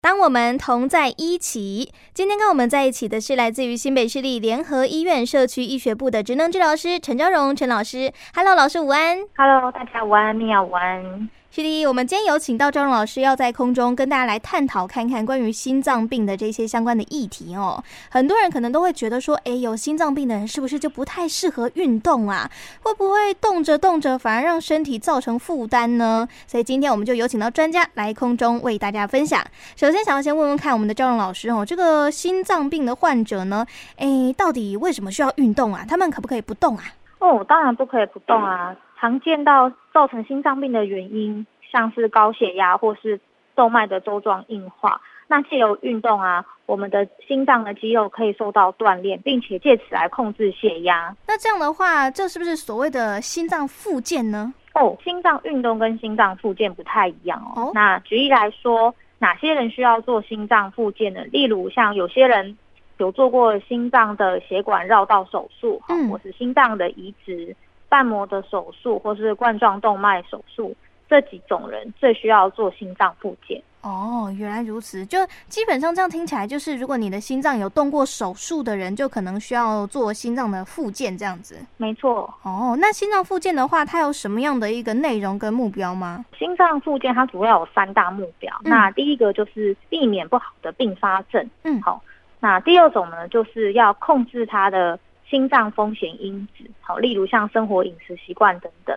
当我们同在一起，今天跟我们在一起的是来自于新北市立联合医院社区医学部的职能治疗师陈昭荣陈老师。Hello，老师午安。Hello，大家午安，米娅午安。是的，我们今天有请到昭荣老师，要在空中跟大家来探讨看看关于心脏病的这些相关的议题哦。很多人可能都会觉得说，哎，有心脏病的人是不是就不太适合运动啊？会不会动着动着反而让身体造成负担呢？所以今天我们就有请到专家来空中为大家分享。首先，想要先问问看我们的昭荣老师哦，这个心脏病的患者呢，哎，到底为什么需要运动啊？他们可不可以不动啊？哦，当然不可以不动啊。常见到造成心脏病的原因，像是高血压或是动脉的周状硬化。那借由运动啊，我们的心脏的肌肉可以受到锻炼，并且借此来控制血压。那这样的话，这是不是所谓的心脏复健呢？哦，心脏运动跟心脏复健不太一样哦。哦，那举例来说，哪些人需要做心脏复健呢？例如像有些人有做过心脏的血管绕道手术，嗯，或是心脏的移植。瓣膜的手术或是冠状动脉手术，这几种人最需要做心脏复健。哦，原来如此。就基本上这样听起来，就是如果你的心脏有动过手术的人，就可能需要做心脏的复健这样子。没错。哦，那心脏复健的话，它有什么样的一个内容跟目标吗？心脏复健它主要有三大目标。嗯。那第一个就是避免不好的并发症。嗯。好。那第二种呢，就是要控制它的。心脏风险因子，好，例如像生活饮食习惯等等。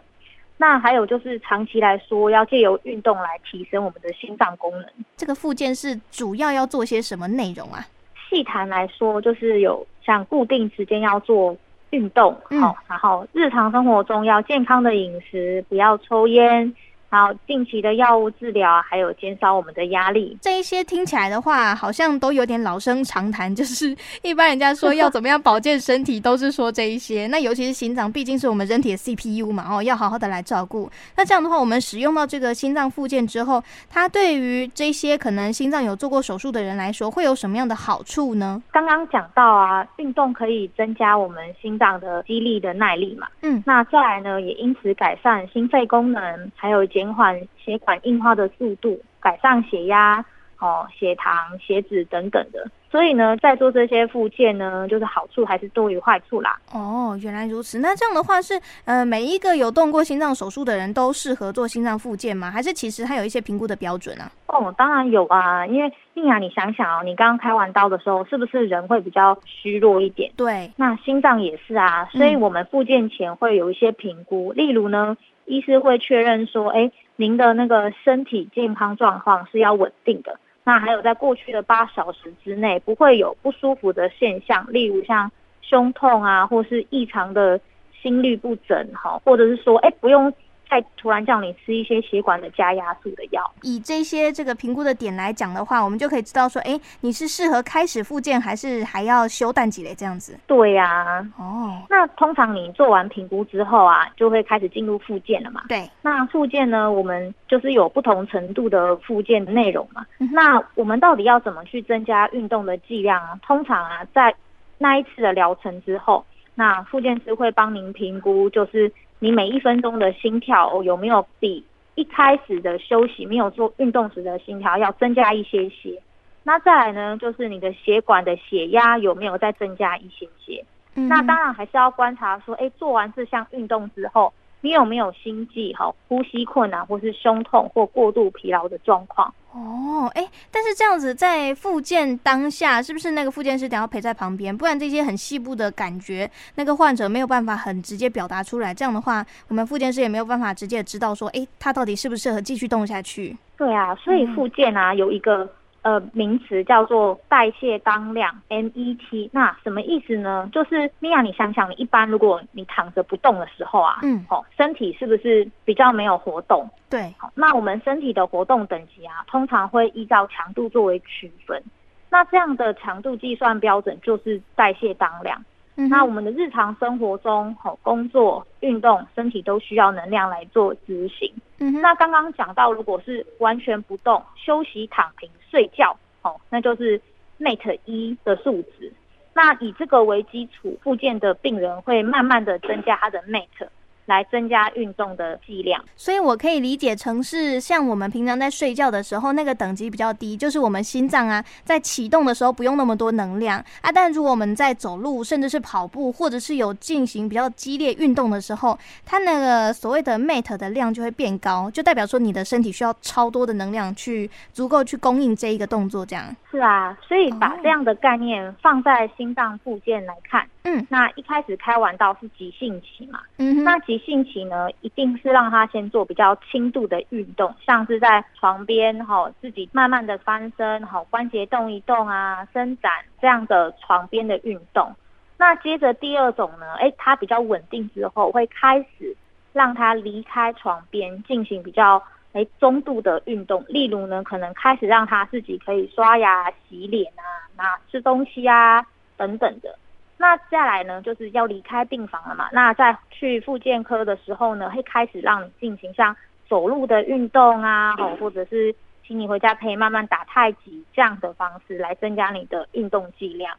那还有就是长期来说，要借由运动来提升我们的心脏功能。这个附件是主要要做些什么内容啊？细谈来说，就是有像固定时间要做运动，好、嗯，然后日常生活中要健康的饮食，不要抽烟。然后定期的药物治疗，还有减少我们的压力，这一些听起来的话，好像都有点老生常谈。就是一般人家说要怎么样保健身体，都是说这一些。那尤其是心脏，毕竟是我们人体的 CPU 嘛，哦，要好好的来照顾。那这样的话，我们使用到这个心脏附件之后，它对于这些可能心脏有做过手术的人来说，会有什么样的好处呢？刚刚讲到啊，运动可以增加我们心脏的肌力的耐力嘛。嗯，那再来呢，也因此改善心肺功能，还有减缓血管硬化的速度，改善血压、哦血糖、血脂等等的。所以呢，在做这些附件呢，就是好处还是多于坏处啦。哦，原来如此。那这样的话是，呃，每一个有动过心脏手术的人都适合做心脏复健吗？还是其实它有一些评估的标准啊？哦，当然有啊。因为丽雅，你想想哦，你刚刚开完刀的时候，是不是人会比较虚弱一点？对。那心脏也是啊，所以我们复健前会有一些评估，嗯、例如呢，医师会确认说，哎，您的那个身体健康状况是要稳定的。那还有在过去的八小时之内不会有不舒服的现象，例如像胸痛啊，或是异常的心律不整，哈，或者是说，哎，不用。再突然叫你吃一些血管的加压素的药，以这些这个评估的点来讲的话，我们就可以知道说，哎，你是适合开始复健，还是还要休淡几类？这样子。对呀、啊，哦，那通常你做完评估之后啊，就会开始进入复健了嘛。对，那复健呢，我们就是有不同程度的复健内容嘛。嗯、那我们到底要怎么去增加运动的剂量啊？通常啊，在那一次的疗程之后，那复健师会帮您评估，就是。你每一分钟的心跳有没有比一开始的休息没有做运动时的心跳要增加一些些？那再来呢，就是你的血管的血压有没有再增加一些些？嗯。那当然还是要观察说，哎，做完这项运动之后，你有没有心悸、哈呼吸困难，或是胸痛或过度疲劳的状况？哦，哎，但是这样子在复健当下，是不是那个复健师得要陪在旁边？不然这些很细部的感觉，那个患者没有办法很直接表达出来。这样的话，我们复健师也没有办法直接知道说，哎，他到底适不适合继续动下去？对啊，所以复健啊，有一个。呃，名词叫做代谢当量 （MET）。那什么意思呢？就是米娅，你想想，你一般如果你躺着不动的时候啊，嗯，哦，身体是不是比较没有活动？对，好，那我们身体的活动等级啊，通常会依照强度作为区分。那这样的强度计算标准就是代谢当量。嗯、那我们的日常生活中，好，工作、运动，身体都需要能量来做执行。那刚刚讲到，如果是完全不动、休息、躺平、睡觉，哦，那就是 Mate 一的数值。那以这个为基础，附件的病人会慢慢的增加他的 Mate 来增加运动的剂量。所以我可以理解成是像我们平常在睡觉的时候，那个等级比较低，就是我们心脏啊在启动的时候不用那么多能量啊。但如果我们在走路，甚至是跑步，或者是有进行比较激烈运动的时候，它那个所谓的 mate 的量就会变高，就代表说你的身体需要超多的能量去足够去供应这一个动作，这样。是啊，所以把这样的概念放在心脏附件来看，嗯，那一开始开完刀是急性期嘛，嗯哼，那急性期呢，一定是让他先做比较轻度的运动，像是在床边哈，自己慢慢的翻身，哈，关节动一动啊，伸展这样的床边的运动。那接着第二种呢，哎，他比较稳定之后，会开始让他离开床边，进行比较。哎，中度的运动，例如呢，可能开始让他自己可以刷牙、洗脸啊，那吃东西啊等等的。那再来呢，就是要离开病房了嘛。那在去复健科的时候呢，会开始让你进行像走路的运动啊，或者是请你回家可以慢慢打太极这样的方式来增加你的运动剂量。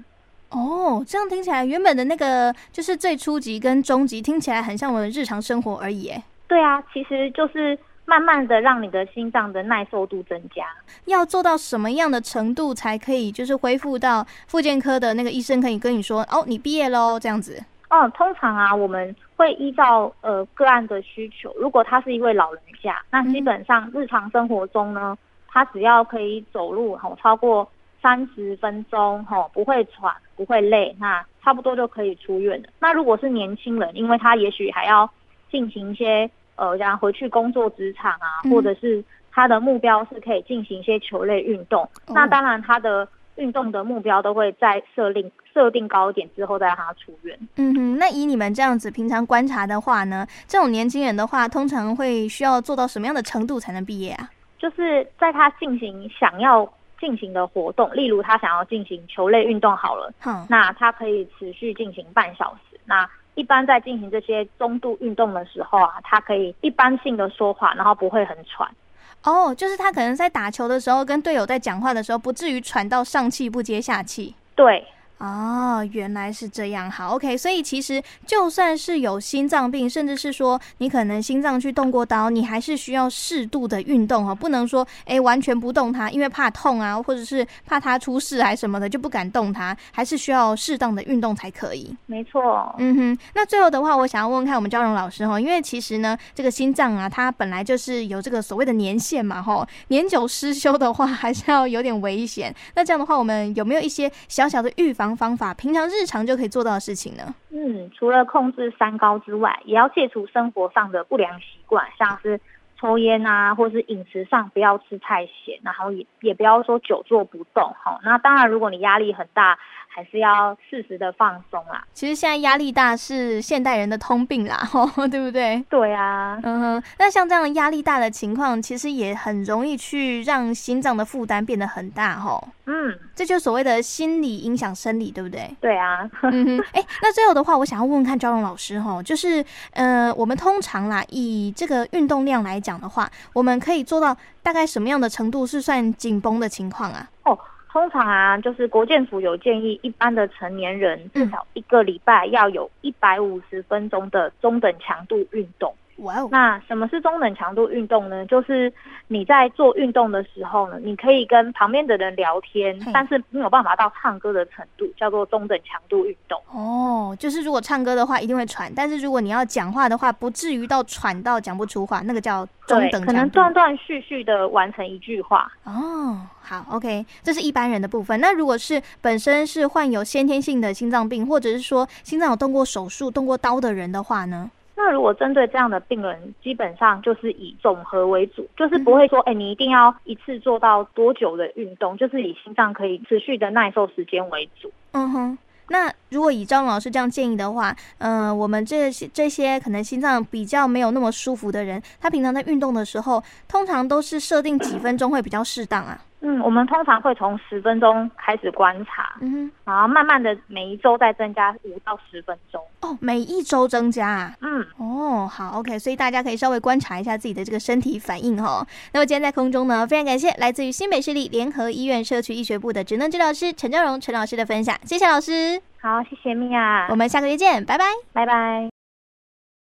哦，这样听起来，原本的那个就是最初级跟中级听起来很像我们日常生活而已。哎，对啊，其实就是。慢慢的让你的心脏的耐受度增加，要做到什么样的程度才可以，就是恢复到复健科的那个医生可以跟你说，哦，你毕业喽，这样子。哦，通常啊，我们会依照呃个案的需求，如果他是一位老人家，那基本上日常生活中呢，他只要可以走路吼超过三十分钟吼，不会喘不会累，那差不多就可以出院了。那如果是年轻人，因为他也许还要进行一些。呃，然后回去工作职场啊，嗯、或者是他的目标是可以进行一些球类运动，哦、那当然他的运动的目标都会在设定设定高一点之后再让他出院。嗯哼，那以你们这样子平常观察的话呢，这种年轻人的话，通常会需要做到什么样的程度才能毕业啊？就是在他进行想要进行的活动，例如他想要进行球类运动好了，好，那他可以持续进行半小时，那。一般在进行这些中度运动的时候啊，他可以一般性的说话，然后不会很喘。哦，就是他可能在打球的时候，跟队友在讲话的时候，不至于喘到上气不接下气。对。哦，原来是这样。好，OK。所以其实就算是有心脏病，甚至是说你可能心脏去动过刀，你还是需要适度的运动哈，不能说哎完全不动它，因为怕痛啊，或者是怕它出事还什么的就不敢动它，还是需要适当的运动才可以。没错。嗯哼。那最后的话，我想要问问看我们昭荣老师哈，因为其实呢，这个心脏啊，它本来就是有这个所谓的年限嘛哈，年久失修的话还是要有点危险。那这样的话，我们有没有一些小小的预防方法，平常日常就可以做到的事情呢？嗯，除了控制三高之外，也要戒除生活上的不良习惯，像是抽烟啊，或是饮食上不要吃太咸，然后也也不要说久坐不动。好，那当然，如果你压力很大。还是要适时的放松啦。其实现在压力大是现代人的通病啦，吼，对不对？对啊，嗯哼。那像这样压力大的情况，其实也很容易去让心脏的负担变得很大，吼。嗯，这就所谓的心理影响生理，对不对？对啊。嗯哼。哎，那最后的话，我想要问问看焦荣老师，吼，就是呃，我们通常啦，以这个运动量来讲的话，我们可以做到大概什么样的程度是算紧绷的情况啊？哦。通常啊，就是国健府有建议，一般的成年人至少一个礼拜要有一百五十分钟的中等强度运动。哇哦！那什么是中等强度运动呢？就是你在做运动的时候呢，你可以跟旁边的人聊天，但是没有办法到唱歌的程度，叫做中等强度运动。哦，就是如果唱歌的话一定会喘，但是如果你要讲话的话，不至于到喘到讲不出话，那个叫中等强度。可能断断续续的完成一句话。哦，好，OK，这是一般人的部分。那如果是本身是患有先天性的心脏病，或者是说心脏有动过手术、动过刀的人的话呢？那如果针对这样的病人，基本上就是以总和为主，就是不会说，哎、欸，你一定要一次做到多久的运动，就是以心脏可以持续的耐受时间为主。嗯哼。那如果以张老师这样建议的话，嗯、呃，我们这些这些可能心脏比较没有那么舒服的人，他平常在运动的时候，通常都是设定几分钟会比较适当啊？嗯，我们通常会从十分钟开始观察，嗯哼，然后慢慢的每一周再增加五到十分钟。哦，每一周增加啊？嗯，哦，好，OK，所以大家可以稍微观察一下自己的这个身体反应哈。那么今天在空中呢，非常感谢来自于新北市立联合医院社区医学部的职能治疗师陈正荣陈老师的分享，谢谢老师。好，谢谢米娅，我们下个月见，拜拜，拜拜。